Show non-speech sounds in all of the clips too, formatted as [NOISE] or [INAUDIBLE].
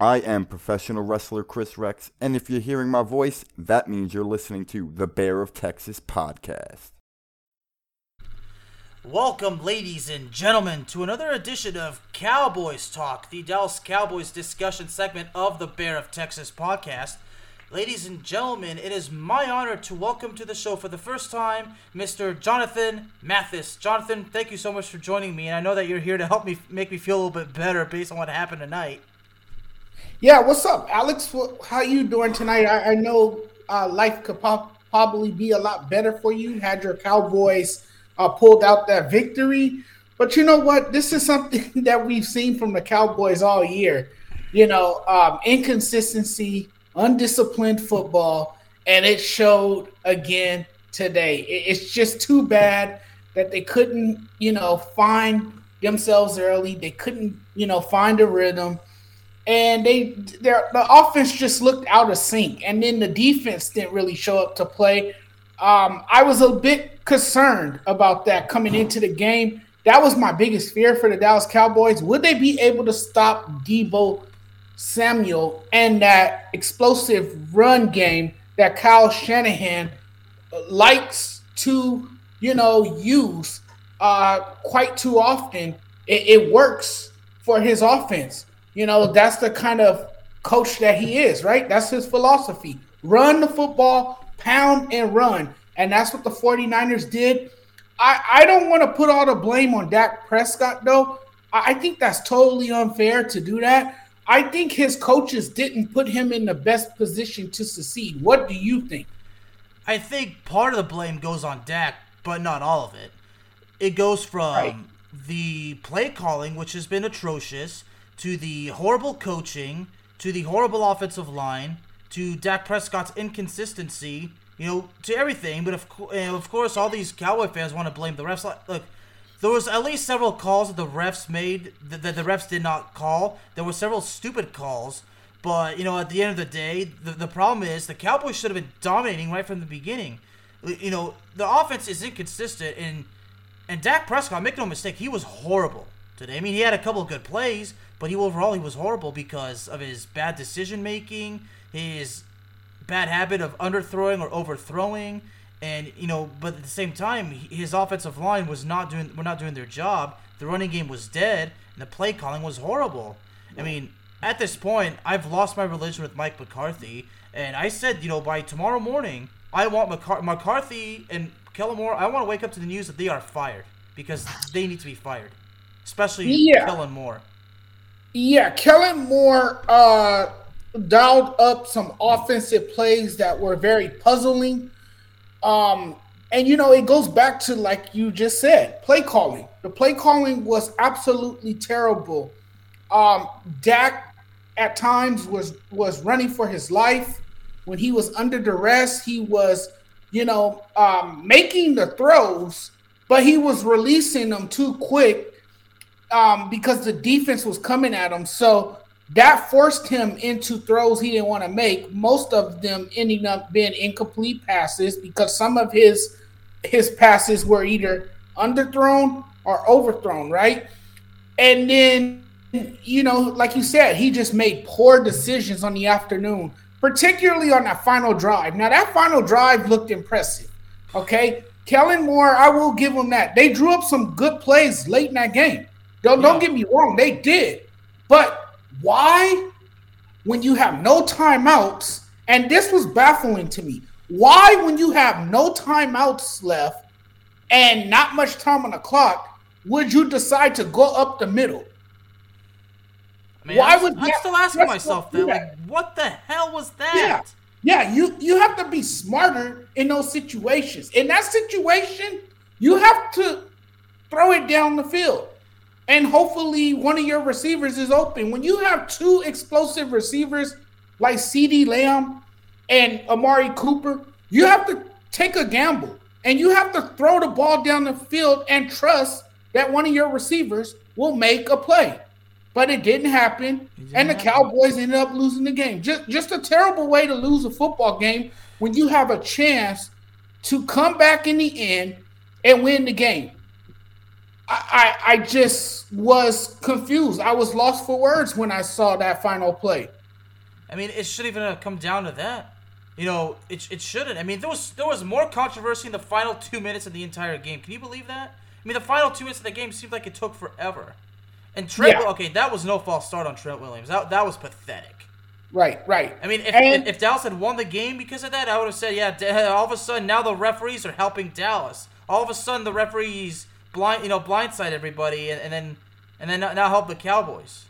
I am professional wrestler Chris Rex, and if you're hearing my voice, that means you're listening to the Bear of Texas podcast. Welcome, ladies and gentlemen, to another edition of Cowboys Talk, the Dallas Cowboys discussion segment of the Bear of Texas podcast. Ladies and gentlemen, it is my honor to welcome to the show for the first time Mr. Jonathan Mathis. Jonathan, thank you so much for joining me, and I know that you're here to help me make me feel a little bit better based on what happened tonight. Yeah, what's up, Alex? How you doing tonight? I, I know uh, life could probably be a lot better for you. Had your Cowboys uh, pulled out that victory, but you know what? This is something [LAUGHS] that we've seen from the Cowboys all year. You know, um, inconsistency, undisciplined football, and it showed again today. It's just too bad that they couldn't, you know, find themselves early. They couldn't, you know, find a rhythm and they their the offense just looked out of sync, and then the defense didn't really show up to play. Um, I was a bit concerned about that coming into the game. That was my biggest fear for the Dallas Cowboys. Would they be able to stop Deebo Samuel and that explosive run game that Kyle Shanahan likes to, you know, use uh, quite too often? It, it works for his offense. You know, that's the kind of coach that he is, right? That's his philosophy. Run the football, pound and run. And that's what the 49ers did. I, I don't want to put all the blame on Dak Prescott, though. I, I think that's totally unfair to do that. I think his coaches didn't put him in the best position to succeed. What do you think? I think part of the blame goes on Dak, but not all of it. It goes from right. the play calling, which has been atrocious, to the horrible coaching, to the horrible offensive line, to Dak Prescott's inconsistency, you know, to everything. But of, of course, all these Cowboy fans want to blame the refs. Look, there was at least several calls that the refs made that the, the refs did not call. There were several stupid calls. But, you know, at the end of the day, the, the problem is the Cowboys should have been dominating right from the beginning. You know, the offense is inconsistent, and, and Dak Prescott, make no mistake, he was horrible today. I mean, he had a couple of good plays, but he overall he was horrible because of his bad decision making, his bad habit of underthrowing or overthrowing, and you know. But at the same time, his offensive line was not doing were not doing their job. The running game was dead, and the play calling was horrible. I mean, at this point, I've lost my religion with Mike McCarthy, and I said, you know, by tomorrow morning, I want McCar- McCarthy and Kellen Moore. I want to wake up to the news that they are fired because they need to be fired, especially yeah. Kellen Moore. Yeah, Kellen Moore uh, dialed up some offensive plays that were very puzzling. Um, and you know, it goes back to like you just said, play calling. The play calling was absolutely terrible. Um, Dak at times was was running for his life. When he was under duress, he was, you know, um, making the throws, but he was releasing them too quick um, because the defense was coming at him. So that forced him into throws he didn't want to make. Most of them ending up being incomplete passes because some of his his passes were either underthrown or overthrown, right? And then you know, like you said, he just made poor decisions on the afternoon, particularly on that final drive. Now that final drive looked impressive. Okay. Kellen Moore, I will give him that. They drew up some good plays late in that game. Don't, yeah. don't get me wrong, they did. But why, when you have no timeouts, and this was baffling to me, why, when you have no timeouts left and not much time on the clock, would you decide to go up the middle? I mean, why I'm, would I'm still asking myself that, like, what the hell was that? Yeah. Yeah, you you have to be smarter in those situations. In that situation, you have to throw it down the field and hopefully one of your receivers is open. When you have two explosive receivers like CeeDee Lamb and Amari Cooper, you have to take a gamble and you have to throw the ball down the field and trust that one of your receivers will make a play. But it didn't happen, and the Cowboys ended up losing the game. Just, just a terrible way to lose a football game when you have a chance to come back in the end and win the game. I, I I just was confused. I was lost for words when I saw that final play. I mean, it shouldn't even have come down to that. You know, it, it shouldn't. I mean, there was there was more controversy in the final two minutes of the entire game. Can you believe that? I mean, the final two minutes of the game seemed like it took forever. And Trent, Yeah. okay, that was no false start on Trent Williams. That that was pathetic. Right, right. I mean, if, And- if, if Dallas had won the game because of that, I would have said, yeah. [LAUGHS] All of a sudden, now the referees are helping Dallas. All of a sudden, the referees blind, you know, blindside everybody, and, and then and then now help the Cowboys.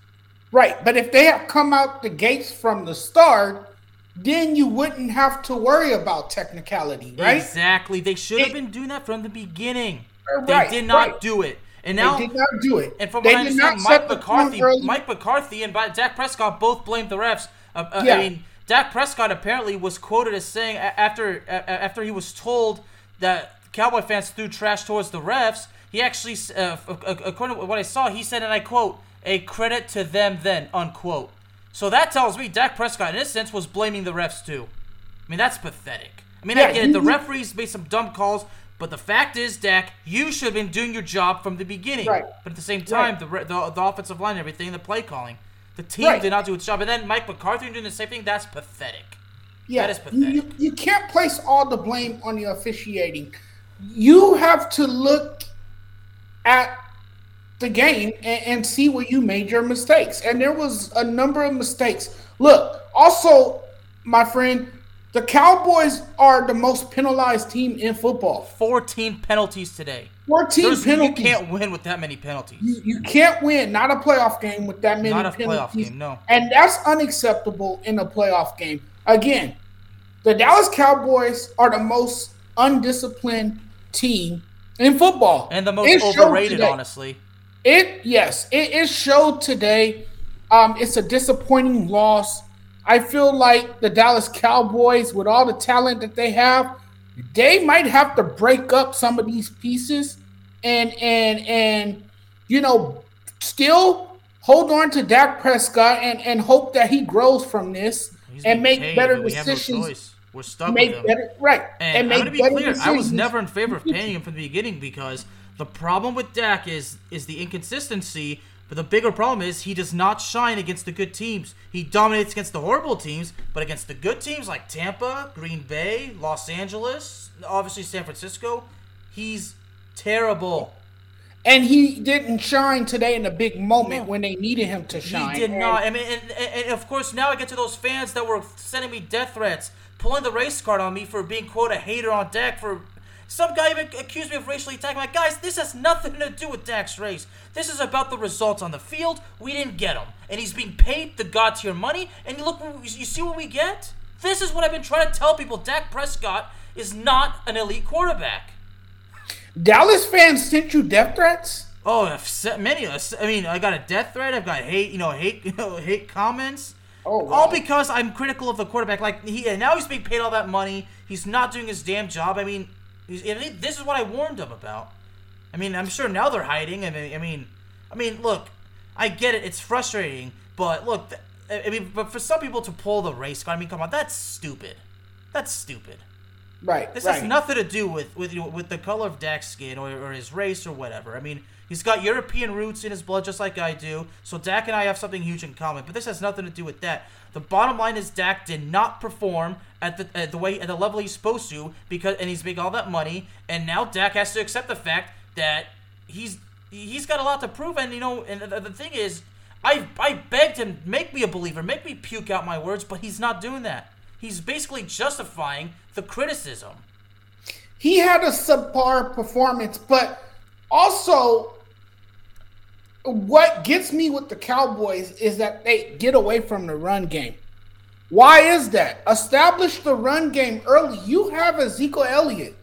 Right, but if they have come out the gates from the start, then you wouldn't have to worry about technicality, right? Exactly. They should have It- been doing that from the beginning. Uh, They did not right. do it, and now They did not do it. And from they what I understand, Mike set the tone McCarthy. Mike McCarthy, and Dak Prescott both blamed the refs. Uh, uh, Yeah. I mean, Dak Prescott apparently was quoted as saying after after he was told that Cowboy fans threw trash towards the refs, he actually, uh, according to what I saw, he said, and I quote, "A credit to them." Then unquote. So that tells me Dak Prescott, in this sense, was blaming the refs too. I mean, that's pathetic. I mean, I get it. The referees made some dumb calls, but the fact is, Dak, you should have been doing your job from the beginning. Right. But at the same time, Right. the, re- the the offensive line, everything, the play calling, the team Right. did not do its job. And then Mike McCarthy doing the same thing. That's pathetic. Yeah, That is pathetic. you, you can't place all the blame on the officiating. You have to look at the game and, and see where you made your mistakes. And there was a number of mistakes. Look, also, my friend, the Cowboys are the most penalized team in football. 14 penalties today. 14 There's- you can't win with that many penalties. You, you can't win, not a playoff game with that many Not a playoff penalties. game, no. And that's unacceptable in a playoff game. Again, the Dallas Cowboys are the most undisciplined team in football. And the most It overrated, honestly. It yes, it, it showed today. Um, it's a disappointing loss. I feel like the Dallas Cowboys, with all the talent that they have, they might have to break up some of these pieces and and and you know still hold on to Dak Prescott and and hope that he grows from this He's and make paid, better decisions. We're stuck make with him. better right And, I'm gonna be clear, I was never in favor of paying him from the beginning because the problem with Dak is is the inconsistency. But the bigger problem is he does not shine against the good teams. He dominates against the horrible teams, but against the good teams like Tampa, Green Bay, Los Angeles, obviously San Francisco, he's terrible. and he didn't shine today in a big moment No. when they needed him to shine. He did And- not. I mean, and, and, and of course, now I get to those fans that were sending me death threats, pulling the race card on me for being quote a hater on Dak. For some guy even accused me of racially attacking. Like, guys, this has nothing to do with Dak's race. This is about the results on the field. We didn't get him, and he's being paid the god tier money. And you look, you see what we get. This is what I've been trying to tell people. Dak Prescott is not an elite quarterback. Dallas fans sent you death threats. Oh, many. of us. I mean, I got a death threat. I've got hate, you know, hate, [LAUGHS] you know, hate comments. Oh, wow. All because I'm critical of the quarterback. Like he, and now he's being paid all that money. He's not doing his damn job. I mean, this is what I warned him about. I mean, I'm sure now they're hiding. I mean, I mean, I mean, look, I get it. It's frustrating, but look, th- I mean, but for some people to pull the race card, I mean, come on, that's stupid. That's stupid. Right. This right. has nothing to do with with you know, with the color of Dak's skin or, or his race or whatever. I mean, he's got European roots in his blood just like I do. So Dak and I have something huge in common. But this has nothing to do with that. The bottom line is Dak did not perform at the at the way at the level he's supposed to because and he's making all that money. And now Dak has to accept the fact that he's he's got a lot to prove. And you know, and the, the thing is, I I begged him make me a believer, make me puke out my words, but he's not doing that. He's basically justifying the criticism. he had a subpar performance, but also what gets me with the Cowboys is that they get away from the run game. Why is that? Establish the run game early. You have Ezekiel Elliott.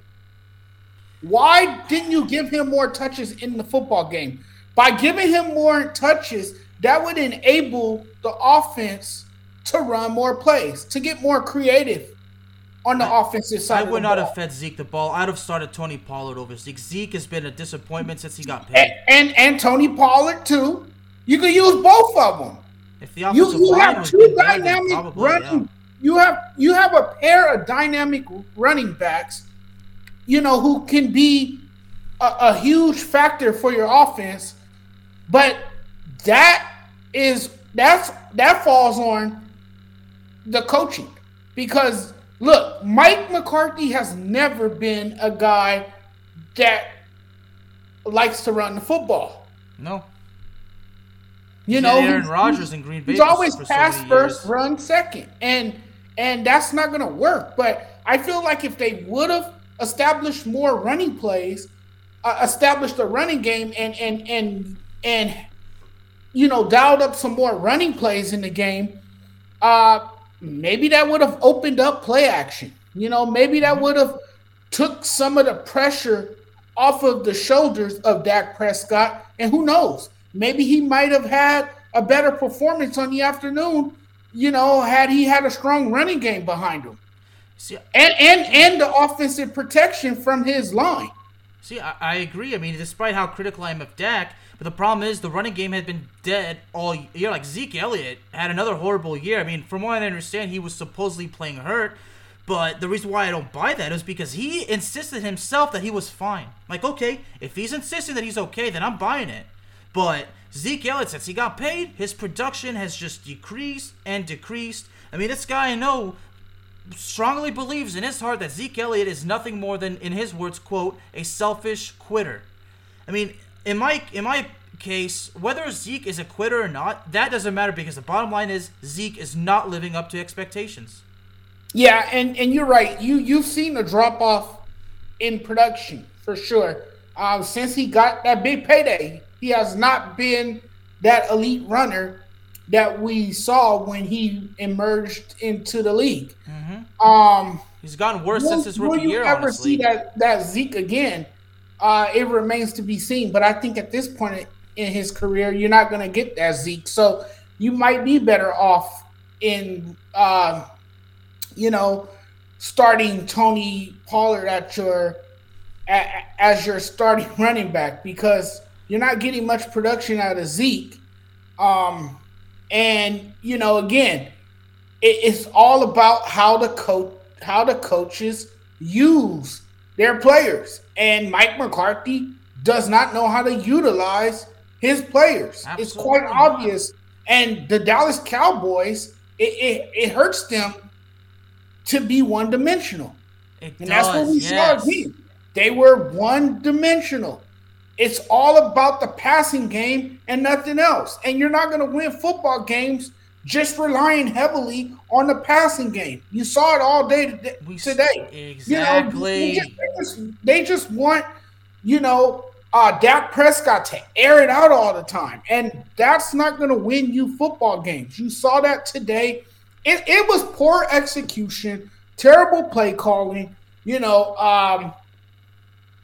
Why didn't you give him more touches in the football game? By giving him more touches, that would enable the offense to run more plays, to get more creative on the offensive side. I would not ball. have fed Zeke the ball. I'd have started Tony Pollard over Zeke. Zeke has been a disappointment since he got paid. and and Tony Pollard too. You could use both of them. If the You offensive you have two been better, then dynamic probably, running. yeah. You have you have a pair of dynamic running backs. You know who can be a, a huge factor for your offense, but that is that's that falls on the coaching because look, Mike McCarthy has never been a guy that likes to run the football. No. You know, Aaron Rodgers in Green Bay. He's always pass so first, run second, and and that's not going to work. But I feel like if they would have established more running plays, uh, established a running game, and and and and you know dialed up some more running plays in the game, uh, maybe that would have opened up play action. You know, maybe that would have took some of the pressure off of the shoulders of Dak Prescott, and who knows, maybe he might have had a better performance on the afternoon. You know, had he had a strong running game behind him. And and and the offensive protection from his line. See, I, I, agree. I mean, despite how critical I am of Dak, but the problem is the running game had been dead all year. Like Zeke Elliott had another horrible year. I mean, from what I understand, he was supposedly playing hurt. But the reason why I don't buy that is because he insisted himself that he was fine. Like, okay, if he's insisting that he's okay, then I'm buying it. But Zeke Elliott, since he got paid, his production has just decreased and decreased. I mean, this guy I know strongly believes in his heart that Zeke Elliott is nothing more than, in his words, quote, a selfish quitter. I mean, in my in my case, whether Zeke is a quitter or not, that doesn't matter because the bottom line is Zeke is not living up to expectations. Yeah, and, and you're right. You you've seen a drop off in production for sure. Um, since he got that big payday, he has not been that elite runner that we saw when he emerged into the league. Mm-hmm. Um, He's gotten worse will, since his rookie year. Will you ever honestly. see that that Zeke again? Uh, it remains to be seen. But I think at this point in his career, you're not going to get that Zeke. So you might be better off in, uh, you know, starting Tony Pollard at your as your starting [LAUGHS] running back because you're not getting much production out of Zeke. Um, and you know, again, it, it's all about how the coach how the coaches use their players. And Mike McCarthy does not know how to utilize his players. Absolutely. It's quite obvious. And the Dallas Cowboys, it, it, it hurts them to be one dimensional. and does, that's what we yes. saw again. They were one dimensional. It's all about the passing game and nothing else. And you're not going to win football games just relying heavily on the passing game. You saw it all day today. Exactly. You know, they, just, they just want, you know, uh, Dak Prescott to air it out all the time. And that's not going to win you football games. You saw that today. It, it was poor execution, terrible play calling, you know, um,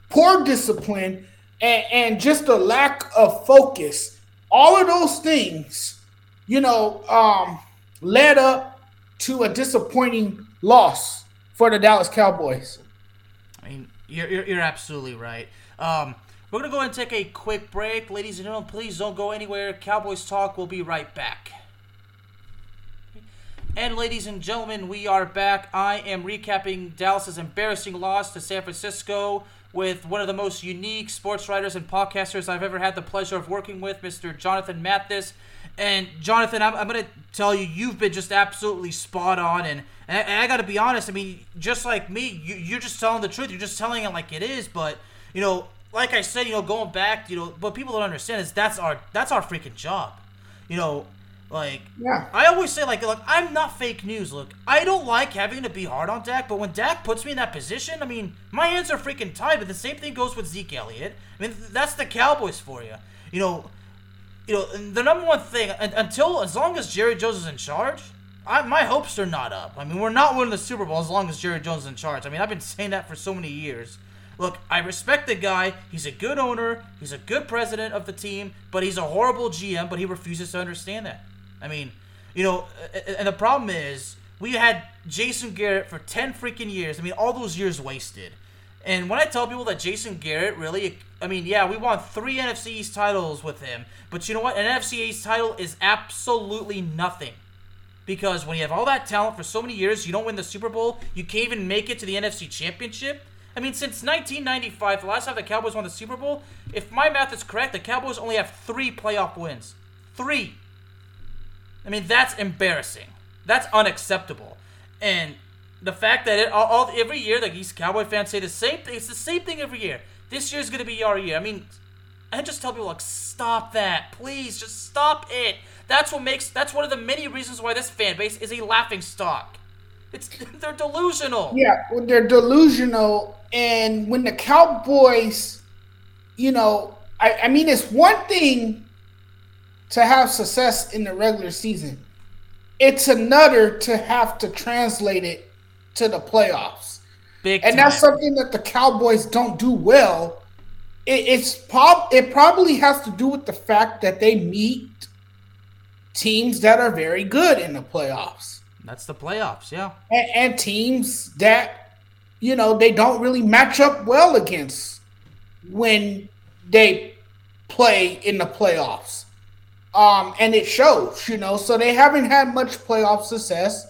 poor discipline and, and just a lack of focus. All of those things, you know, um, led up to a disappointing loss for the Dallas Cowboys. I mean, you're, you're, you're absolutely right. Um, we're going to go and take a quick break. Ladies and gentlemen, please don't go anywhere. Cowboys Talk will be right back. And ladies and gentlemen, we are back. I am recapping Dallas's embarrassing loss to San Francisco with one of the most unique sports writers and podcasters I've ever had the pleasure of working with, Mr. Jonathan Mathis. And Jonathan, I'm, I'm going to tell you, you've been just absolutely spot on. And, and I, I got to be honest, I mean, just like me, you, you're just telling the truth. You're just telling it like it is. But, you know, like I said, you know, going back, you know, what people don't understand is that's our that's our freaking job. You know, like, yeah. I always say, like, look, I'm not fake news. Look, I don't like having to be hard on Dak, but when Dak puts me in that position, I mean, my hands are freaking tied. But the same thing goes with Zeke Elliott. I mean, that's the Cowboys for you. You know, you know, the number one thing until as long as Jerry Jones is in charge, I, my hopes are not up. I mean, we're not winning the Super Bowl as long as Jerry Jones is in charge. I mean, I've been saying that for so many years. Look, I respect the guy. He's a good owner. He's a good president of the team, but he's a horrible GM. But he refuses to understand that. I mean, you know, and the problem is we had Jason Garrett for 10 freaking years. I mean, all those years wasted. And when I tell people that Jason Garrett really, I mean, yeah, we won three NFC East titles with him. But you know what? An NFC East title is absolutely nothing. Because when you have all that talent for so many years, you don't win the Super Bowl, you can't even make it to the NFC Championship. I mean, since 1995, the last time the Cowboys won the Super Bowl, if my math is correct, the Cowboys only have three playoff wins. Three. I mean, that's embarrassing. That's unacceptable. And the fact that it all, all every year, like these Cowboy fans say the same thing. It's the same thing every year. This year's gonna be our year. I mean, I just tell people like, stop that, please, just stop it. That's what makes. That's one of the many reasons why this fan base is a laughing stock. It's [LAUGHS] they're delusional. Yeah, well, they're delusional, and when the Cowboys, you know, I, I mean, it's one thing to have success in the regular season. It's another to have to translate it to the playoffs. Big and that's something that the Cowboys don't do well. It, it's prob it probably has to do with the fact that they meet teams that are very good in the playoffs That's the playoffs, yeah. and, and teams that you know they don't really match up well against when they play in the playoffs. Um, and it shows, you know, so they haven't had much playoff success,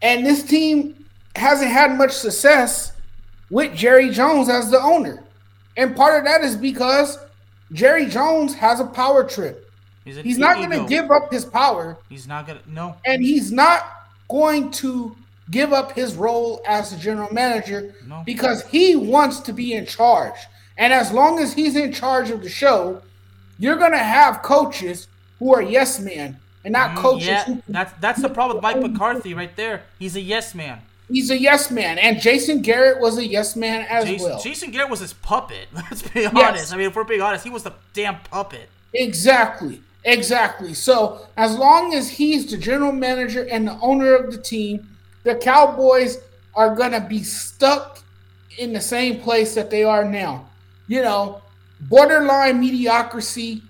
and this team hasn't had much success with Jerry Jones as the owner. And part of that is because Jerry Jones has a power trip. He's, He's not going to give up his power He's not gonna. No. and he's not going to give up his role as the general manager No. because he wants to be in charge. And as long as he's in charge of the show, you're going to have coaches who are yes men and not coaches Mm, Yeah, who that's that's the problem with Mike McCarthy right there. He's a yes man. he's a yes man. And Jason Garrett was a yes man as Jason, well. Jason Garrett was his puppet. [LAUGHS] Let's be honest. I mean, if we're being honest, he was the damn puppet. Exactly. Exactly. So as long as he's the general manager and the owner of the team, the Cowboys are gonna be stuck in the same place that they are now. You know, borderline mediocrity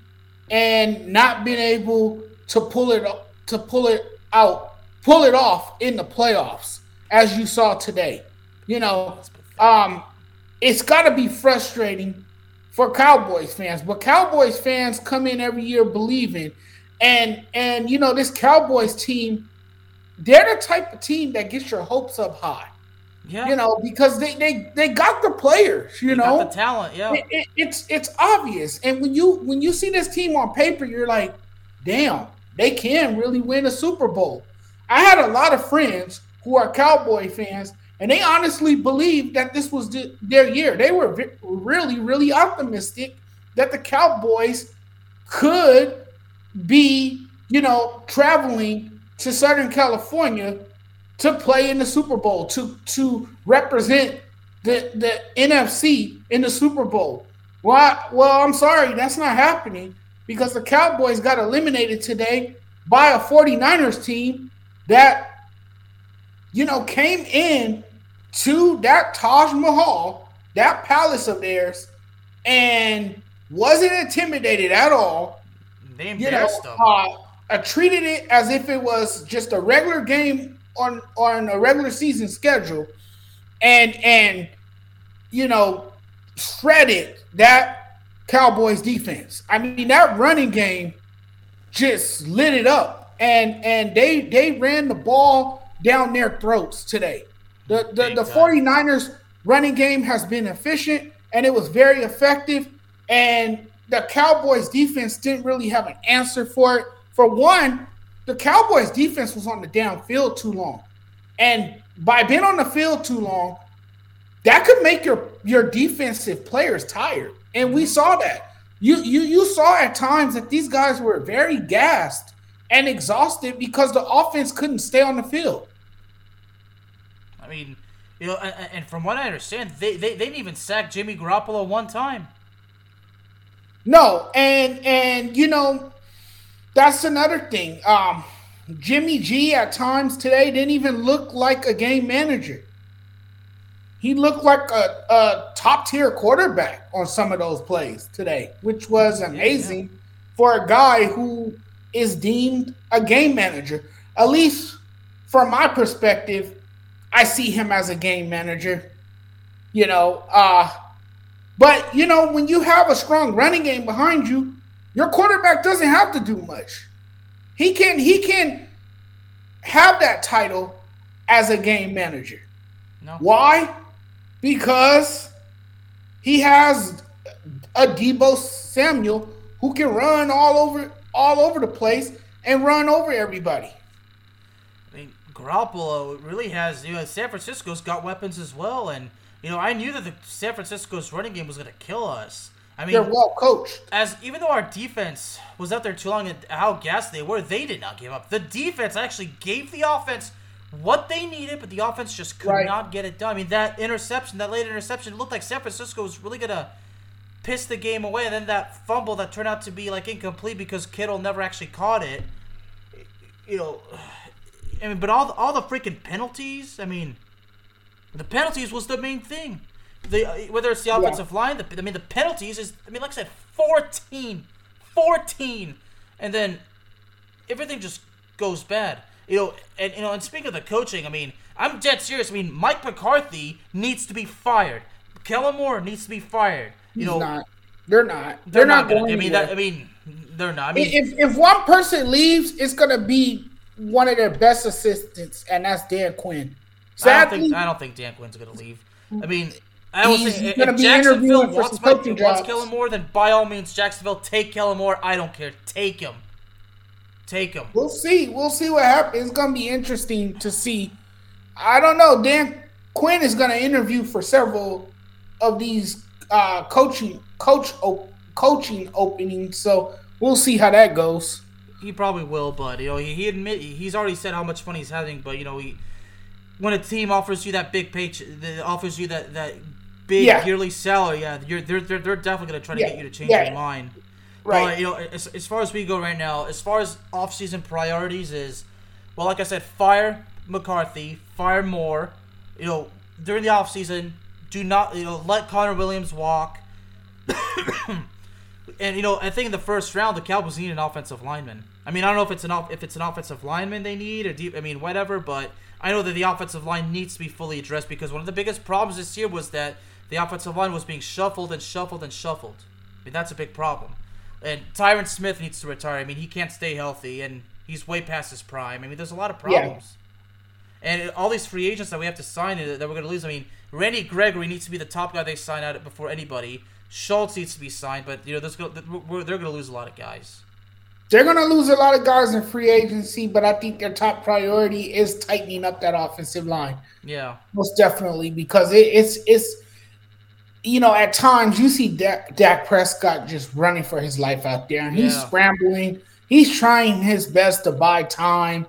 and not being able to pull it to pull it out, pull it off in the playoffs, as you saw today. You know, um, it's got to be frustrating for Cowboys fans, but Cowboys fans come in every year believing, and and you know this Cowboys team, they're the type of team that gets your hopes up high. Yeah. You know because they they they got the players. You He know got the talent. Yeah. it, it- it's it's obvious, and when you when you see this team on paper, you're like, damn, they can really win a Super Bowl. I had a lot of friends who are Cowboy fans, and they honestly believed that this was the, their year. They were ve- really really optimistic that the Cowboys could be, you know, traveling to Southern California to play in the Super Bowl to to represent the the NFC in the Super Bowl. Well, I- well, I'm sorry, that's not happening because the Cowboys got eliminated today by a 49ers team that you know came in to that Taj Mahal, that palace of theirs and wasn't intimidated at all They you know, embarrassed them. uh, uh, treated it as if it was just a regular game on on a regular season schedule, and and you know shredded that Cowboys defense. I mean that running game just lit it up, and and they they ran the ball down their throats today. The the, the 49ers running game has been efficient and it was very effective. And the Cowboys defense didn't really have an answer for it. For one, the Cowboys defense was on the downfield too long. And by being on the field too long, that could make your your defensive players tired. And we saw that. You you you saw at times that these guys were very gassed and exhausted because the offense couldn't stay on the field. I mean, you know, and, from what I understand, they, they, they didn't even sack Jimmy Garoppolo one time. No, and and you know, that's another thing. Um, Jimmy G at times today didn't even look like a game manager. He looked like a, a top tier quarterback on some of those plays today, which was amazing for a guy who is deemed a game manager. At least from my perspective, I see him as a game manager. You know, uh, but you know, when you have a strong running game behind you, your quarterback doesn't have to do much. He can he can have that title as a game manager. No. Why? because he has a Deebo Samuel who can run all over all over the place and run over everybody. I mean, Garoppolo really has, you know, San Francisco's got weapons as well, and you know, I knew that the San Francisco's running game was going to kill us. I mean, they're well coached. As even though our defense was out there too long and how gassed they were, they did not give up. The defense actually gave the offense what they needed, but the offense just could right. not get it done. I mean, that interception, that late interception, looked like San Francisco was really gonna piss the game away, and then that fumble that turned out to be like incomplete because Kittle never actually caught it. You know, [SIGHS] I mean, but all the, all the freaking penalties. I mean, the penalties was the main thing. The whether it's the offensive yeah. line, the, I mean, the penalties is. I mean, like I said, 14, 14, and then everything just goes bad. You know, and you know, and speaking of the coaching, I mean, I'm dead serious. I mean, Mike McCarthy needs to be fired. Kellen Moore needs to be fired. You He's know, not. They're not. They're, they're not, not going. I mean, that, I mean, they're not. I mean, if if one person leaves, it's gonna be one of their best assistants, and that's Dan Quinn. Sadly, I don't think I don't think Dan Quinn's gonna leave. I mean, I will say if Jacksonville wants, Mike, wants Kellen Moore, then by all means, Jacksonville take Kellen Moore. I don't care. Take him. Take him. We'll see. We'll see what happens. It's gonna be interesting to see. I don't know. Dan Quinn is gonna interview for several of these uh, coaching coach op- coaching openings, so we'll see how that goes. He probably will, but you know he, he admit he's already said how much fun he's having. But you know he when a team offers you that big page, offers you that that big yeah. yearly salary, yeah, they're they're they're definitely gonna try to yeah. get you to change yeah. your mind. Right. But, you know, as, as far as we go right now, as far as offseason priorities is, well, like I said, fire McCarthy, fire Moore. You know, during the offseason, do not, you know, let Connor Williams walk. [COUGHS] and you know, I think in the first round, the Cowboys need an offensive lineman. I mean, I don't know if it's an off, if it's an offensive lineman they need or deep. I mean, whatever. But I know that the offensive line needs to be fully addressed because one of the biggest problems this year was that the offensive line was being shuffled and shuffled and shuffled. I mean, that's a big problem. And Tyron Smith needs to retire. I mean, he can't stay healthy, and he's way past his prime. I mean, there's a lot of problems. Yeah. And all these free agents that we have to sign that we're going to lose. I mean, Randy Gregory needs to be the top guy they sign out before anybody. Schultz needs to be signed, but you know, there's, they're going to lose a lot of guys. They're going to lose a lot of guys in free agency, but I think their top priority is tightening up that offensive line. Yeah, most definitely because it, it's it's you know, at times you see Dak, Dak, Prescott just running for his life out there, and he's yeah. scrambling. He's trying his best to buy time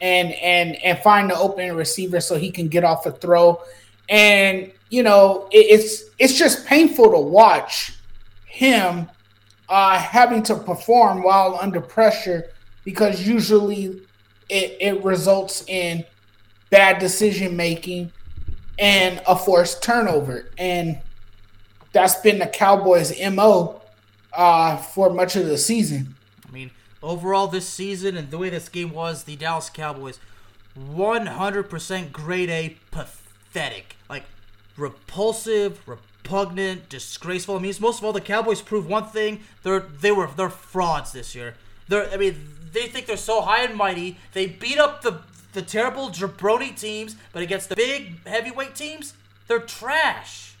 and and and find the open receiver so he can get off a throw. And you know, it, it's it's just painful to watch him uh, having to perform while under pressure because usually it, it results in bad decision making and a forced turnover. And that's been the Cowboys' mo uh, for much of the season. I mean, overall this season and the way this game was, the Dallas Cowboys, 100% grade A, pathetic, like repulsive, repugnant, disgraceful. I mean, most of all, the Cowboys proved one thing: they're they were they're frauds this year. They're I mean, they think they're so high and mighty. They beat up the the terrible jabroni teams, but against the big heavyweight teams, they're trash.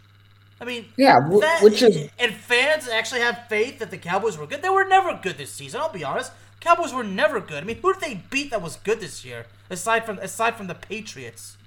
I mean, yeah, that, which is and fans actually have faith that the Cowboys were good. They were never good this season. I'll be honest. Cowboys were never good. I mean, who did they beat that was good this year? Aside from aside from the Patriots,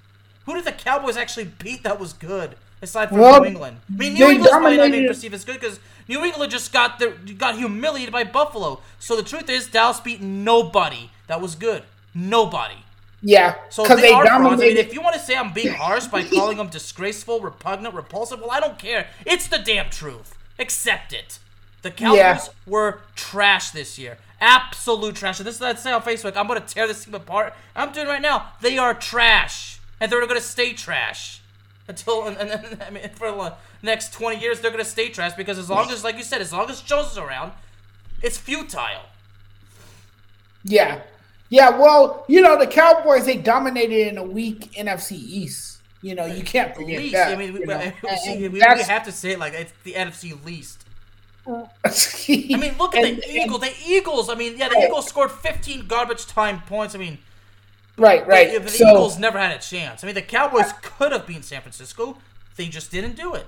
who did the Cowboys actually beat that was good? Aside from well, New England, I mean, New England might not be perceived as good because New England just got their, got humiliated by Buffalo. So the truth is, Dallas beat nobody that was good. Nobody. Yeah, so they, they are. I mean, if you want to say I'm being harsh by calling them disgraceful, repugnant, repulsive, well, I don't care. It's the damn truth. Accept it. The Cowboys yeah. were trash this year. Absolute trash. And this is what I say on Facebook. I'm going to tear this team apart. I'm doing right now. They are trash. And they're going to stay trash. Until, and, and, and, I mean, for the next 20 years, they're going to stay trash because as long as, like you said, as long as Jones is around, it's futile. Yeah. Yeah, well, you know, the Cowboys they dominated in a weak NFC East. You know, you can't forget least. that. I mean, we, [LAUGHS] we, we, have to say it like it's the NFC least. [LAUGHS] I mean, look at and, the Eagles. The Eagles. I mean, yeah, the right. Eagles scored 15 garbage time points. I mean, right, right. The, the so, Eagles never had a chance. I mean, the Cowboys could have beaten San Francisco. they just didn't do it.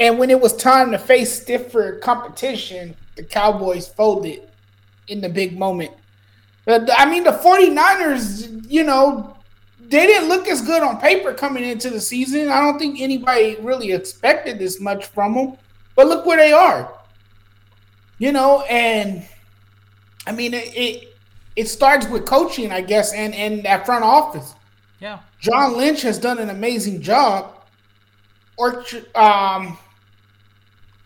And when it was time to face stiffer competition, the Cowboys folded in the big moment. But I mean, the 49ers, you know, they didn't look as good on paper coming into the season. I don't think anybody really expected this much from them. But look where they are. You know, and I mean, it, it, it starts with coaching, I guess, and, and that front office. Yeah. John Lynch has done an amazing job. Or um,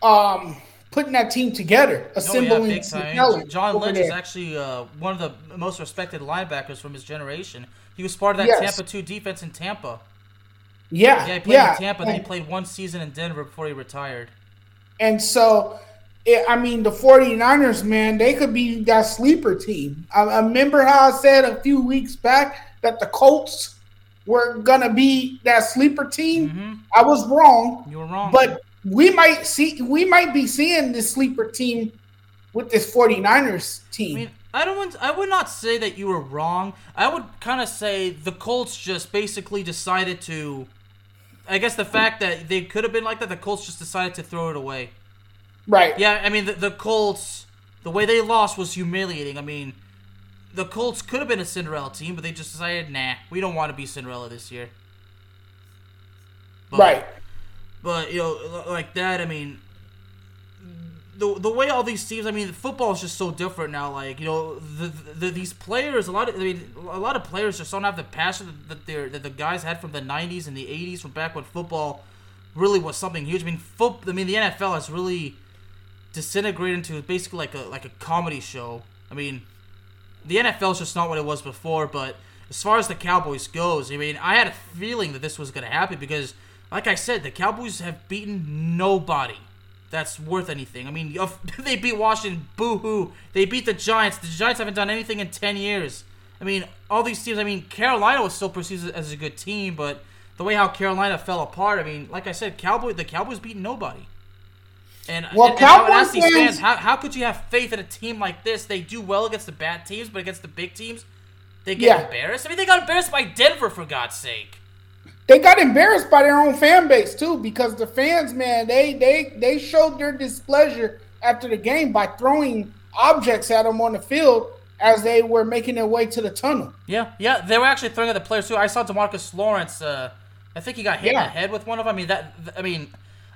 um, putting that team together, assembling oh, yeah, talent. John Lynch there. is actually uh, one of the most respected linebackers from his generation. He was part of that yes. Tampa 2 defense in Tampa. Yeah. Yeah, he played yeah. in Tampa, and, then he played one season in Denver before he retired. And so, it, I mean, the 49ers, man, they could be that sleeper team. I, I remember how I said a few weeks back that the Colts were going to be that sleeper team. Mm-hmm. I was wrong. You were wrong. But we might see we might be seeing this sleeper team with this 49ers team. I mean, I don't want I would not say that you were wrong. I would kind of say the Colts just basically decided to I guess the fact that they could have been like that, the Colts just decided to throw it away. Right. Yeah, I mean the, the Colts the way they lost was humiliating. I mean, the Colts could have been a Cinderella team, but they just decided, nah, we don't want to be Cinderella this year. But, right. But you know, like that. I mean, the the way all these teams. I mean, football is just so different now. Like you know, the, the these players. A lot of I mean, a lot of players just don't have the passion that they that the guys had from the '90s and the '80s, from back when football really was something huge. I mean, foot. I mean, the NFL has really disintegrated into basically like a like a comedy show. I mean, the NFL is just not what it was before. But as far as the Cowboys goes, I mean, I had a feeling that this was going to happen because like I said, the Cowboys have beaten nobody that's worth anything. I mean, [LAUGHS] they beat Washington, boo hoo. They beat the Giants. The Giants haven't done anything in 10 years. I mean, all these teams, I mean, Carolina was still perceived as a good team, but the way how Carolina fell apart, I mean, like I said, Cowboy, the Cowboys beat nobody. And, well, and, Cowboys and I ask these fans, how, how could you have faith in a team like this? They do well against the bad teams, but against the big teams, they get yeah. embarrassed. I mean, they got embarrassed by Denver, for God's sake they got embarrassed by their own fan base too because the fans, man, they they they showed their displeasure after the game by throwing objects at them on the field as they were making their way to the tunnel. Yeah, yeah, they were actually throwing at the players too. I saw Demarcus Lawrence. Uh, I think he got hit yeah. in the head with one of them. I mean that. I mean,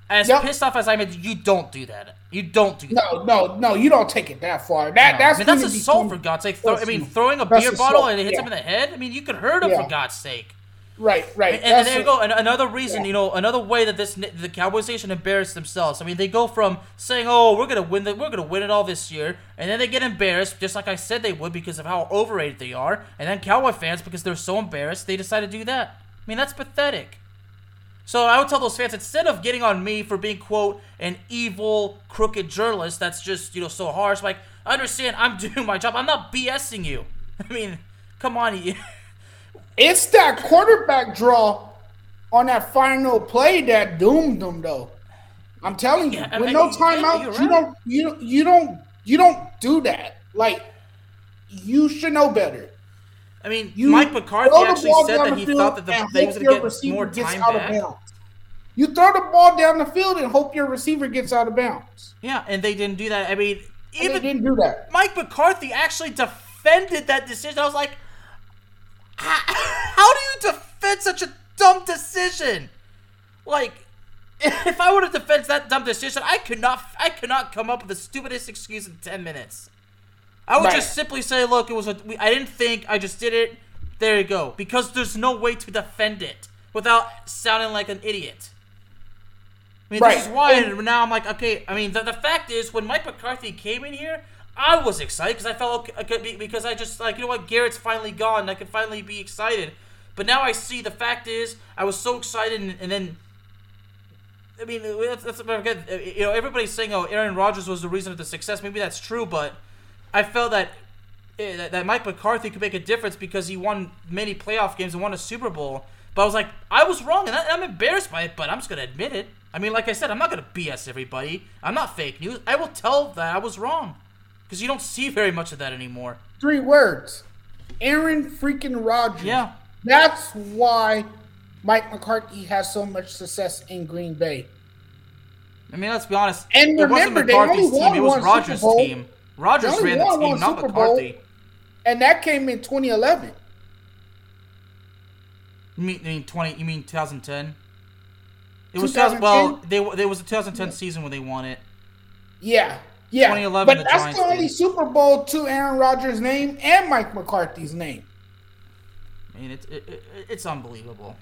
as yep. pissed off as I'm, you don't do that. You don't do that. No, no, no. You don't take it that far. That no. that's I mean, that's assault for God's sake. Throw, I mean, throwing a beer bottle and it hits yeah. him in the head. I mean, you could hurt him yeah. for God's sake. Right, right. And, and there you go. And another reason, yeah. you know, another way that this the Cowboys nation embarrassed themselves. I mean, they go from saying, "Oh, we're gonna win the, we're gonna win it all this year," and then they get embarrassed, just like I said they would, because of how overrated they are. And then Cowboy fans, because they're so embarrassed, they decide to do that. I mean, that's pathetic. So I would tell those fans instead of getting on me for being quote an evil, crooked journalist that's just you know so harsh, like I understand I'm [LAUGHS] doing my job. I'm not BSing you. I mean, come on. It's that quarterback draw on that final play that doomed them, though. I'm telling you, yeah, with I mean, no timeout, right. you don't, you you don't, you don't do that. Like, you should know better. I mean, you Mike McCarthy actually said that he thought that the they was going to get more time back. You throw the ball down the field and hope your receiver gets out of bounds. Yeah, and they didn't do that. I mean, even they didn't do that. Mike McCarthy actually defended that decision. I was like, [LAUGHS] how, do you defend such a dumb decision? Like, [LAUGHS] if I were to defend that dumb decision, I could not, I could not come up with the stupidest excuse in ten minutes. I would right. just simply say, "Look, it was a, I didn't think, I just did it." There you go. Because there's no way to defend it without sounding like an idiot. I mean, right. this is why and, now I'm like, okay. I mean, the, the fact is, when Mike McCarthy came in here, I was excited because I felt okay, because I just like you know what Garrett's finally gone. I can finally be excited. But now I see the fact is I was so excited and, and then I mean that's, that's again, you know everybody's saying oh Aaron Rodgers was the reason of the success. Maybe that's true, but I felt that eh, that Mike McCarthy could make a difference because he won many playoff games and won a Super Bowl. But I was like, I was wrong, and I'm embarrassed by it. But I'm just gonna admit it. I mean, like I said, I'm not gonna BS everybody. I'm not fake news. I will tell that I was wrong because you don't see very much of that anymore. Three words: Aaron freaking Rodgers. Yeah, that's why Mike McCarthy has so much success in Green Bay. I mean, let's be honest. And it wasn't remember, only McCarthy's won team. It was one Rodgers' team. Only ran the team, not Super Bowl. McCarthy. And that came in 2011. You mean, you mean twenty? You mean 2010? It was 2000, well. 2010? They there was a 2010 season when they won it. Yeah. Yeah. 2011 but the that's Giants the only did. Super Bowl to Aaron Rodgers' name and Mike McCarthy's name. I mean, it's it, it, it's unbelievable.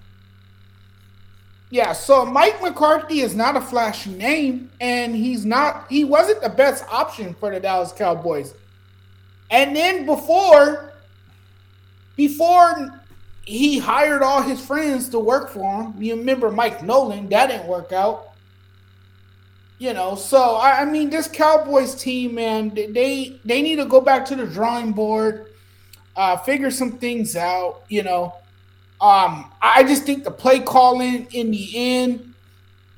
Yeah, so Mike McCarthy is not a flashy name, and he's not he wasn't the best option for the Dallas Cowboys. And then before before he hired all his friends to work for him, you remember Mike Nolan, that didn't work out. You know, so I, I mean this Cowboys team, man, they they need to go back to the drawing board, uh, figure some things out, you know. Um, I just think the play calling in the end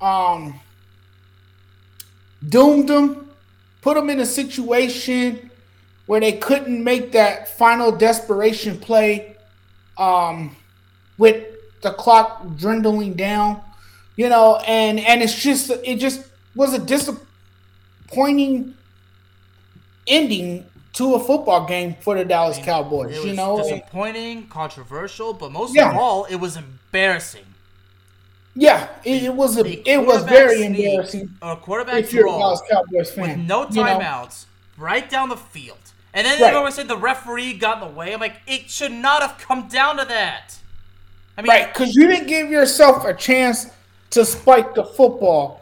um, doomed them, put them in a situation where they couldn't make that final desperation play um, with the clock dwindling down, you know, and and it's just it just was a disappointing ending to a football game for the Dallas Cowboys, It was you know. disappointing, controversial, but most Yeah. of all, it was embarrassing. Yeah, it, it was a it was very embarrassing a quarterback if you're a Dallas Cowboys with fan. no you know? timeouts, right down the field. And then Right. they always said the referee got in the way. I'm like, it should not have come down to that. I mean, right? Because you didn't give yourself a chance to spike the football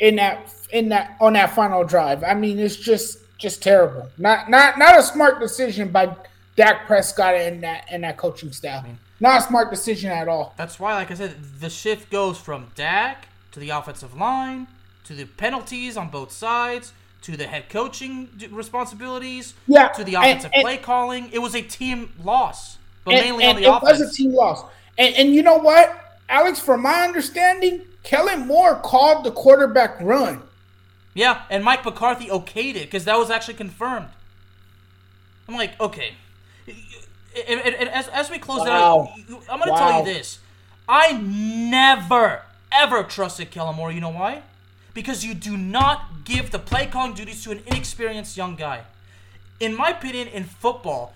in that in that on that final drive. I mean, it's just just terrible. Not not not a smart decision by Dak Prescott and that and that coaching staff. Not a smart decision at all. That's why, like I said, the shift goes from Dak to the offensive line to the penalties on both sides to the head coaching responsibilities Yeah, to the and- offensive and- play calling. It was a team loss, but And- mainly and on the it offense. It was a team loss. And, and you know what, Alex? From my understanding, Kellen Moore called the quarterback run. Yeah, and Mike McCarthy okayed it because that was actually confirmed. I'm like, okay. And, and- and as, as we close Wow. it out, I'm going to tell you this. I never, ever trusted Kellen Moore. You know why? Because you do not give the play calling duties to an inexperienced young guy. In my opinion, in football,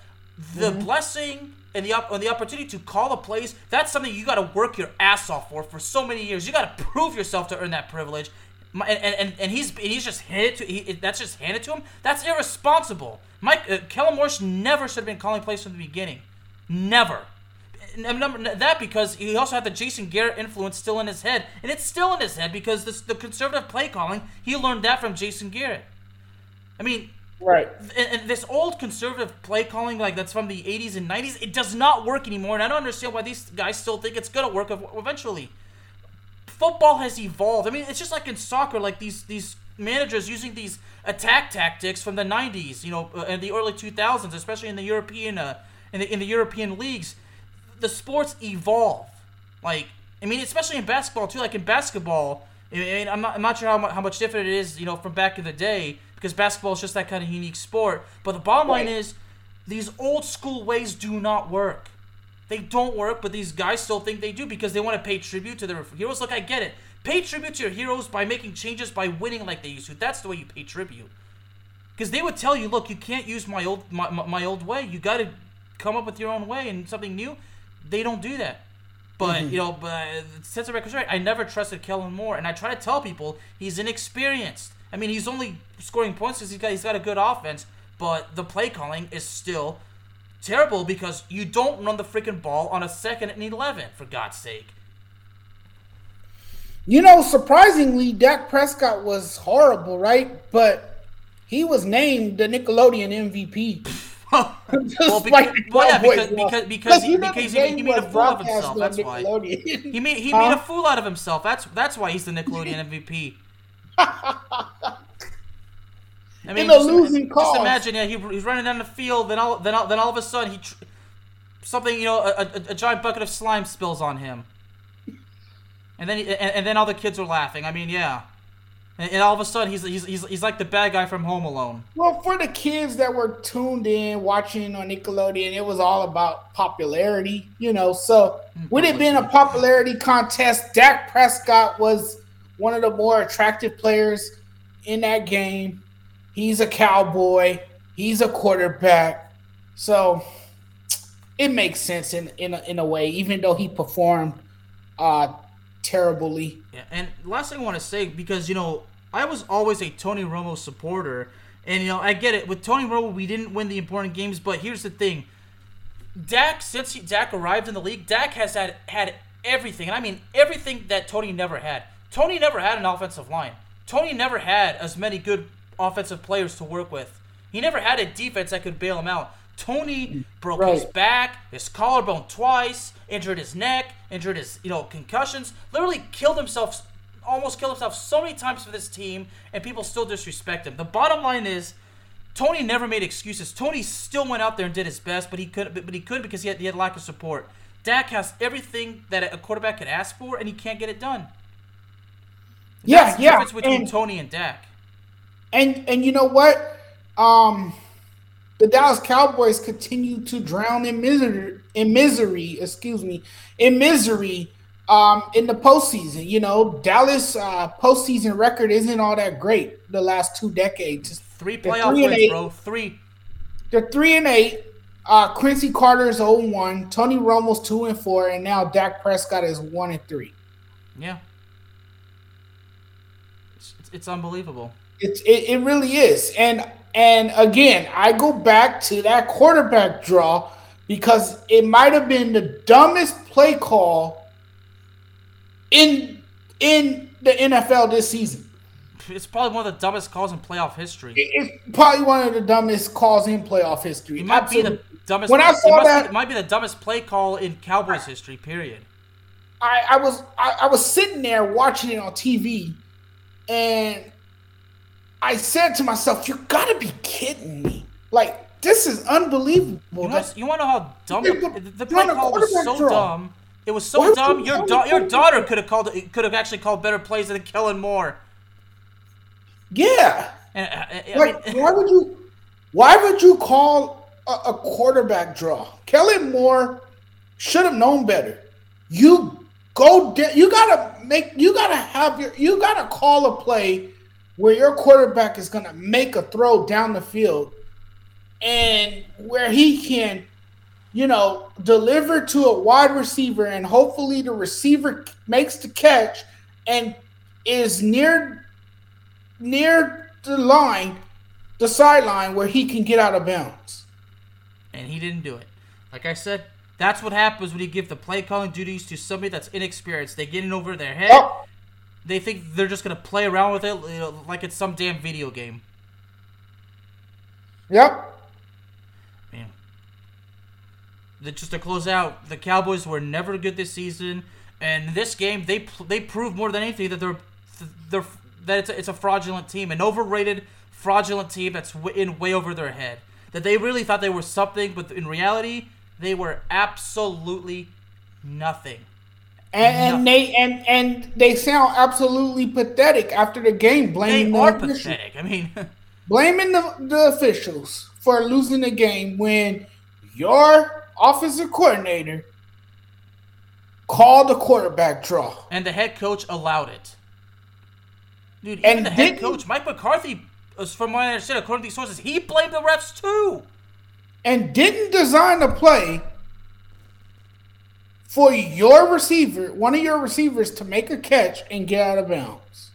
the Mm-hmm. blessing and the the opportunity to call the plays, that's something you got to work your ass off for for so many years. You got to prove yourself to earn that privilege. And, and, and he's and he's just handed to he, that's just handed to him. That's irresponsible. Mike uh, Kellen never should have been calling plays from the beginning. Never. And number that because he also had the Jason Garrett influence still in his head, and it's still in his head because this, the conservative play calling he learned that from Jason Garrett. I mean, Right. and, and this old conservative play calling like that's from the 80s and 90s it does not work anymore and i don't understand why these guys still think it's gonna work eventually. Football has evolved. I mean it's just like in soccer like these these managers using these attack tactics from the 90s you know uh, and the early 2000s especially in the european uh, in the, in the european leagues. The sports evolve. Like i mean especially in basketball too. Like in basketball I mean, I'm not, I'm not sure how, how much different it is, you know, from back in the day because basketball is just that kind of unique sport. But the bottom line is, these old school ways do not work. They don't work, but these guys still think they do because they want to pay tribute to their heroes. Look, I get it. Pay tribute to your heroes by making changes by winning like they used to. That's the way you pay tribute. Because they would tell you, look, you can't use my old my, my, my old way. You got to come up with your own way and something new. They don't do that. But mm-hmm. you know, but uh, since the record's right, I never trusted Kellen Moore, and I try to tell people he's inexperienced. I mean, he's only scoring points because he's got he's got a good offense, but the play calling is still terrible because you don't run the freaking ball on a second and eleven, for God's sake. You know, surprisingly, Dak Prescott was horrible, right? But he was named the Nickelodeon MVP. [LAUGHS] Well, [LAUGHS] because, the well, yeah, because because because he, because he, he made a fool of himself. That's why he made he Huh? made a fool out of himself. That's that's why he's the Nickelodeon MVP. I mean, In a just, losing just cause. imagine, yeah, he, he's running down the field, then all then all, then all of a sudden he tr- something, you know, a, a, a giant bucket of slime spills on him, and then he, and, and then all the kids are laughing. I mean, yeah, And, and all of a sudden, he's, he's he's he's like the bad guy from Home Alone. Well, for the kids that were tuned in watching on Nickelodeon, it was all about popularity, you know. So, hmm, with it being a popularity contest, Dak Prescott was one of the more attractive players in that game. He's a cowboy, he's a quarterback. So, it makes sense in in a, in a way, even though he performed uh terribly. Yeah, and last thing I want to say because you know I was always a Tony Romo supporter, and you know I get it with Tony Romo we didn't win the important games, but here's the thing: Dak since he, Dak arrived in the league, Dak has had had everything, and I mean everything that Tony never had. Tony never had an offensive line. Tony never had as many good offensive players to work with. He never had a defense that could bail him out. Tony broke right. his back, his collarbone twice, injured his neck, injured his you know concussions, literally killed himself, almost killed himself so many times for this team, and people still disrespect him. The bottom line is. Tony never made excuses. Tony still went out there and did his best, but he could but he couldn't because he had, he had lack of support. Dak has everything that a quarterback could ask for, and he can't get it done. Yeah, That's the yeah. difference between and, Tony and Dak. And and you know what? Um, the Dallas Cowboys continue to drown in misery, in misery, excuse me, in misery um, in the postseason. You know, Dallas uh, postseason record isn't all that great the last two decades. Three playoff three wins, bro. Three. They're three and eight. Uh, Quincy Carter's 0 1. Tony Romo's 2 and 4. And now Dak Prescott is 1 and 3. Yeah. It's, unbelievable. It's, it, it really is. And and again, I go back to that quarterback draw because it might have been the dumbest play call in in the NFL this season. It's probably one of the dumbest calls in playoff history. It's probably one of the dumbest calls in playoff history. It might Absolutely. be the dumbest. When I saw it that, be, it might be the dumbest play call in Cowboys history. Period. I, I was I, I was sitting there watching it on TV, and I said to myself, "You gotta be kidding me! Like this is unbelievable." You, know, you want to know how dumb the, the play call was so draw. dumb. It was so Why dumb. Your da- your daughter could have called it could have actually called better plays than Kellen Moore. Yeah. And, uh, I like, mean, why would you? Why would you call a, a quarterback draw? Kellen Moore should have known better. You go. De- you gotta make. You gotta have your. You gotta call a play where your quarterback is to make a throw down the field and where he can, you know, deliver to a wide receiver and hopefully the receiver makes the catch and is near near the line, the sideline where he can get out of bounds. And he didn't do it. Like I said, that's what happens when you give the play calling duties to somebody that's inexperienced. They get in over their head. Oh they think they're just gonna play around with it you know, like it's some damn video game. Yep. Man. Just to close out, the Cowboys were never good this season, and this game they they proved more than anything that they're they're that it's a, it's a fraudulent team, an overrated fraudulent team that's in way over their head. That they really thought they were something, but in reality, they were absolutely nothing. And, and, they and and they sound absolutely pathetic after the game, blaming they are the pathetic. I mean, [LAUGHS] blaming the, the officials for losing the game when your offensive coordinator called the quarterback draw, and the head coach allowed it. Dude, even and the head coach, Mike McCarthy, from what I understand, according to these sources, he blamed the refs too, and didn't design a play for your receiver, one of your receivers, to make a catch and get out of bounds.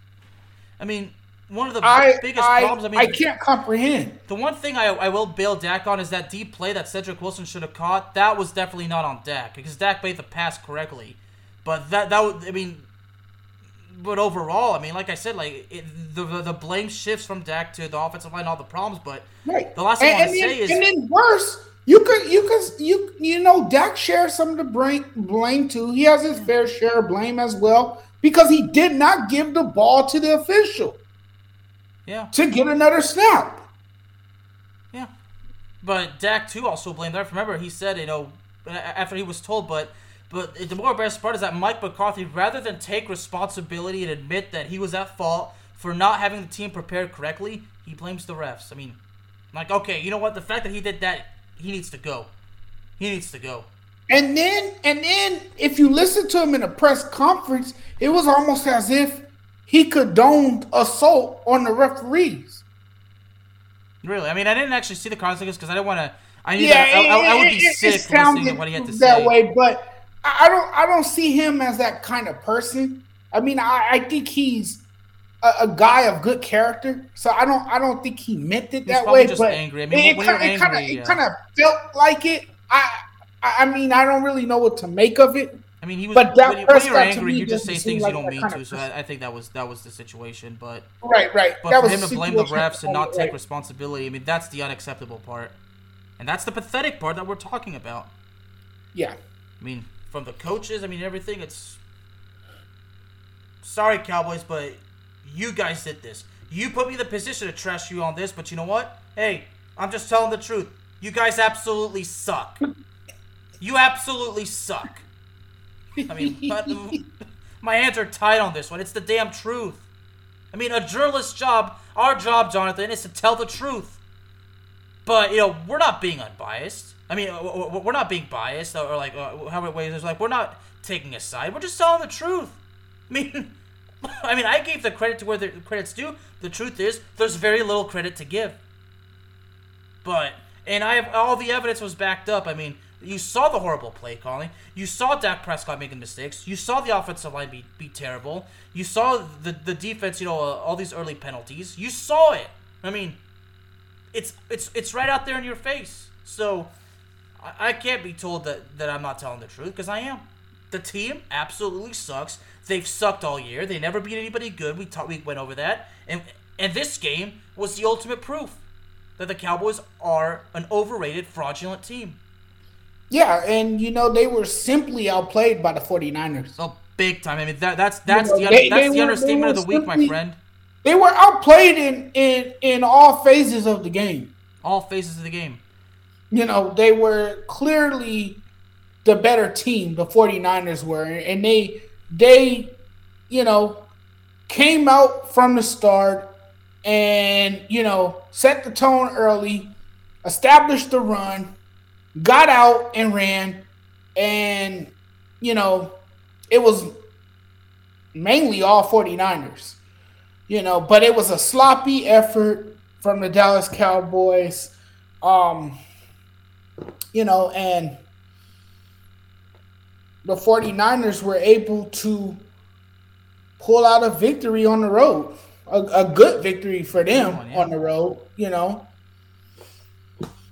I mean, one of the I, biggest I, problems. I mean, I can't comprehend. The one thing I, I will bail Dak on is that deep play that Cedric Wilson should have caught. That was definitely not on Dak because Dak made the pass correctly. But that that I mean, but overall, I mean, like I said, like it, the, the, the blame shifts from Dak to the offensive line, all the problems. But right. the last thing and, I want to say is, and then worse, you could, you could, you you know, Dak shares some of the blame, blame too. He has his fair share of blame as well because he did not give the ball to the official. Yeah. To get another snap. Yeah, but Dak too also blamed that. Remember, he said, you know, after he was told, but but the more best part is that Mike McCarthy, rather than take responsibility and admit that he was at fault for not having the team prepared correctly, he blames the refs. I mean, like, okay, you know what? The fact that he did that, he needs to go. He needs to go. And then, and then, if you listen to him in a press conference, it was almost as if he condoned assault on the referees. Really? I mean, I didn't actually see the consequences because I didn't want to. I knew yeah, that I, I, I would be it, sick it listening to what he had to that say. way, but I don't. I don't see him as that kind of person. I mean, I, I think he's a, a, guy of good character, so I don't. I don't think he meant it that way. but angry. I mean, it, it kind of felt like it. I. I mean, I don't really know what to make of it. I mean, he was. But when, when you're angry, you just say things like you don't mean to. So I, I, think that was that was the situation. But right, right. But that for him to blame the refs and not take responsibility, I mean, that's the unacceptable part, and that's the pathetic part that we're talking about. Yeah. I mean, from the coaches, I mean, everything. It's sorry, Cowboys, but you guys did this. You put me in the position to trash you on this, but you know what? Hey, I'm just telling the truth. You guys absolutely suck. You absolutely suck. I mean, [LAUGHS] my hands are tied on this one. It's the damn truth. I mean, a journalist's job, our job, Jonathan, is to tell the truth. But you know, we're not being unbiased. I mean, we're not being biased or like uh, how many ways it's like we're not taking a side. We're just telling the truth. I mean, [LAUGHS] I mean, I gave the credit to where the credit's due. The truth is, there's very little credit to give. But and I have all the evidence was backed up. I mean, you saw the horrible play calling. You saw Dak Prescott making mistakes. You saw the offensive line be, be terrible. You saw the the defense, you know, uh, all these early penalties. You saw it. I mean, it's it's it's right out there in your face. So I, I can't be told that that I'm not telling the truth because I am. The team absolutely sucks. They've sucked all year. They never beat anybody good. We talked. We went over that, and and this game was the ultimate proof that the Cowboys are an overrated, fraudulent team. Yeah, and you know they were simply outplayed by the 49ers. Oh, big time. I mean that, that's that's you know, the they, that's they the were, understatement of the simply, week, my friend. They were outplayed in in in all phases of the game. All phases of the game. You know, they were clearly the better team, the 49ers were, and they they you know came out from the start and you know set the tone early, established the run got out and ran, and you know, it was mainly all 49ers. You know, but it was a sloppy effort from the Dallas Cowboys. Um, you know, and the 49ers were able to pull out a victory on the road. A, a good victory for them on, yeah. on the road, you know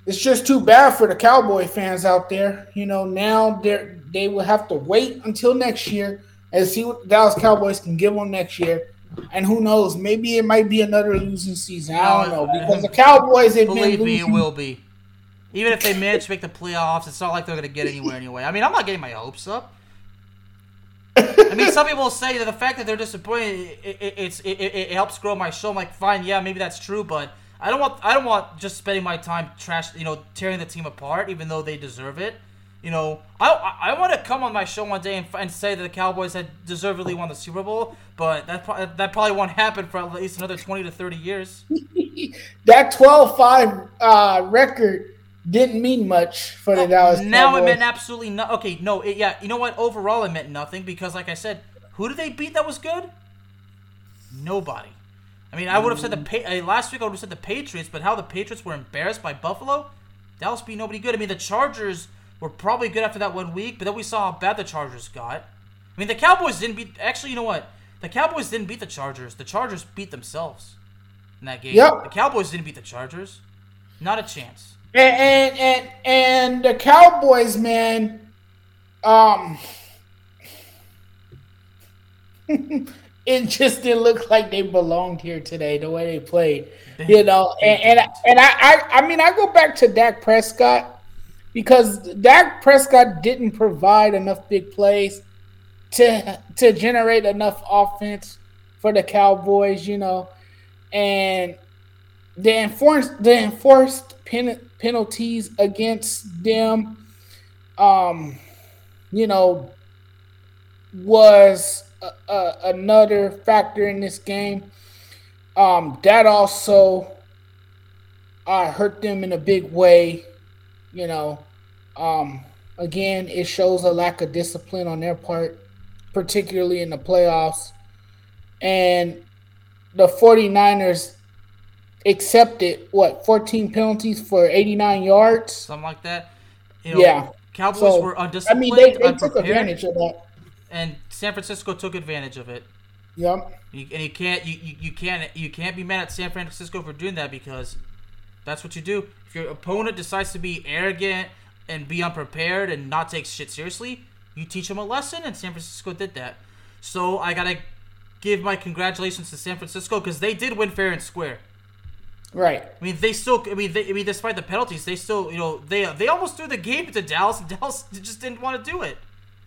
it's just too bad for the Cowboy fans out there. You know, now they they will have to wait until next year and see what the Dallas Cowboys can give them next year. And who knows? Maybe it might be another losing season. I don't know because the Cowboys have believe been me, it will be. Even if they manage to make the playoffs, it's not like they're going to get anywhere anyway. I mean, I'm not getting my hopes up. I mean, some people say that the fact that they're disappointed, it, it, it, it helps grow my show. I'm like, fine, yeah, maybe that's true, but I don't want I don't want just spending my time trash you know tearing the team apart even though they deserve it. You know, I I, I want to come on my show one day and, and say that the Cowboys had deservedly won the Super Bowl, but that that probably won't happen for at least another twenty to thirty years. [LAUGHS] that 12-5 uh, record didn't mean much for the oh, Dallas. Now Cowboys. it meant absolutely no. Okay, no, it, yeah, you know what? Overall, it meant nothing because, like I said, who did they beat that was good? Nobody. I mean, I would have said the pa- uh, last week. I would have said the Patriots, but how the Patriots were embarrassed by Buffalo, Dallas beat nobody good. I mean, the Chargers were probably good after that one week, but then we saw how bad the Chargers got. I mean, the Cowboys didn't beat. Actually, you know what? The Cowboys didn't beat the Chargers. The Chargers beat themselves in that game. Yep. The Cowboys didn't beat the Chargers. Not a chance. And and and, the Cowboys, man. Um. [LAUGHS] it just didn't look like they belonged here today the way they played. You know, and and, and I, I I mean I go back to Dak Prescott because Dak Prescott didn't provide enough big plays to to generate enough offense for the Cowboys, you know, and the enforced the enforced pen, penalties against them, um, you know, was a, a, another factor in this game. um, that also uh, hurt them in a big way. You know, um, again, it shows a lack of discipline on their part, particularly in the playoffs. And the 49ers accepted what 14 penalties for 89 yards, something like that. You know, yeah. Cowboys So, were I mean, they, they took advantage of that. and San Francisco took advantage of it. Yep. You, and you can't you, you, you can't you can't be mad at San Francisco for doing that because that's what you do. If your opponent decides to be arrogant and be unprepared and not take shit seriously, you teach them a lesson, and San Francisco did that. So I gotta give my congratulations to San Francisco because they did win fair and square. Right. I mean, they still. I mean, they, I mean, despite the penalties, they still. You know, they they almost threw the game to Dallas, and [LAUGHS] Dallas just didn't want to do it.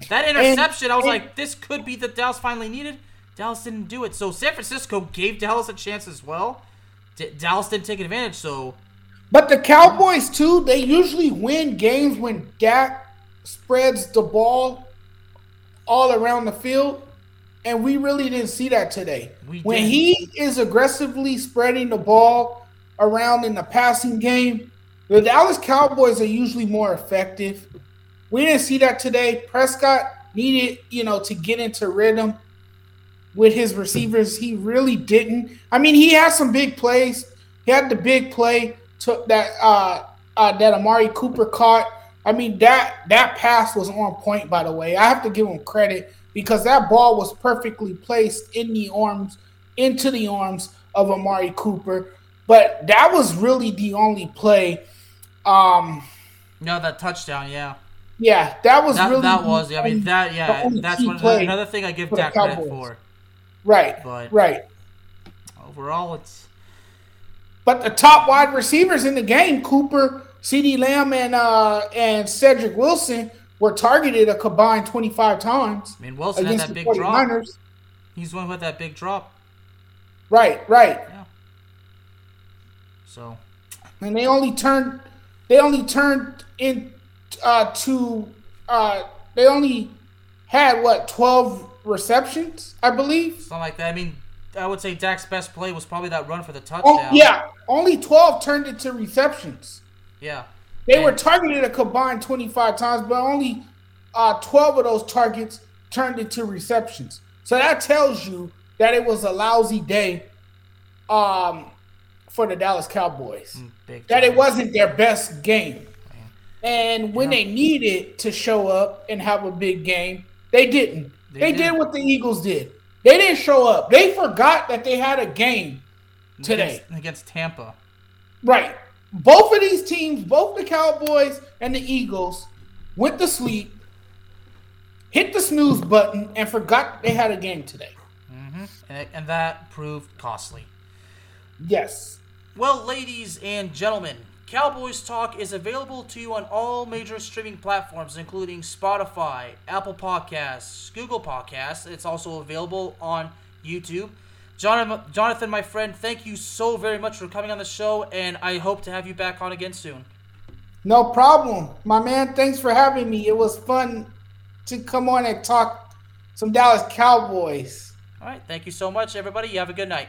That interception, I was and- like, this could be the Dallas finally needed. Dallas didn't do it, so San Francisco gave Dallas a chance as well. D- Dallas didn't take advantage, so But the Cowboys too, they usually win games when Dak spreads the ball all around the field, and we really didn't see that today. We when didn't. he is aggressively spreading the ball around in the passing game, the Dallas Cowboys are usually more effective. We didn't see that today. Prescott needed, you know, to get into rhythm with his receivers. He really didn't. I mean, he had some big plays. He had the big play took that uh, uh that Amari Cooper caught. I mean that that pass was on point. By the way, I have to give him credit because that ball was perfectly placed in the arms into the arms of Amari Cooper. But that was really the only play. Um, no, that touchdown, yeah, yeah, that was that, really that was. I mean, that yeah, that's play another thing I give Dak credit for. right, But right. overall, it's But the top wide receivers in the game, Cooper, CeeDee Lamb, and uh and Cedric Wilson, were targeted a combined 25 times I mean, Wilson had that big drop. 49ers. He's one with that big drop. Right, right. So And they only turned they only turned in uh to uh they only had what 12 receptions, I believe. something like that. I mean, I would say Dak's best play was probably that run for the touchdown. Oh, yeah, only 12 turned into receptions. Yeah. They were targeted a combined 25 times, but only uh, 12 of those targets turned into receptions. So that tells you that it was a lousy day um, for the Dallas Cowboys. Mm, big That it wasn't their best game. And when they needed to show up and have a big game, they didn't. They They, didn't. did what the Eagles did. They didn't show up. They forgot that they had a game today. against, against Tampa. Right. Both of these teams, both the Cowboys and the Eagles, went to sleep, hit the snooze button, and forgot they had a game today. Mm-hmm. And, and that proved costly. Yes. Well, ladies and gentlemen, Cowboys Talk is available to you on all major streaming platforms, including Spotify, Apple Podcasts, Google Podcasts. It's also available on YouTube. Jonathan, Jonathan, my friend, thank you so very much for coming on the show, and I hope to have you back on again soon. No problem. My man, thanks for having me. It was fun to come on and talk some Dallas Cowboys. All right, thank you so much, everybody. You have a good night.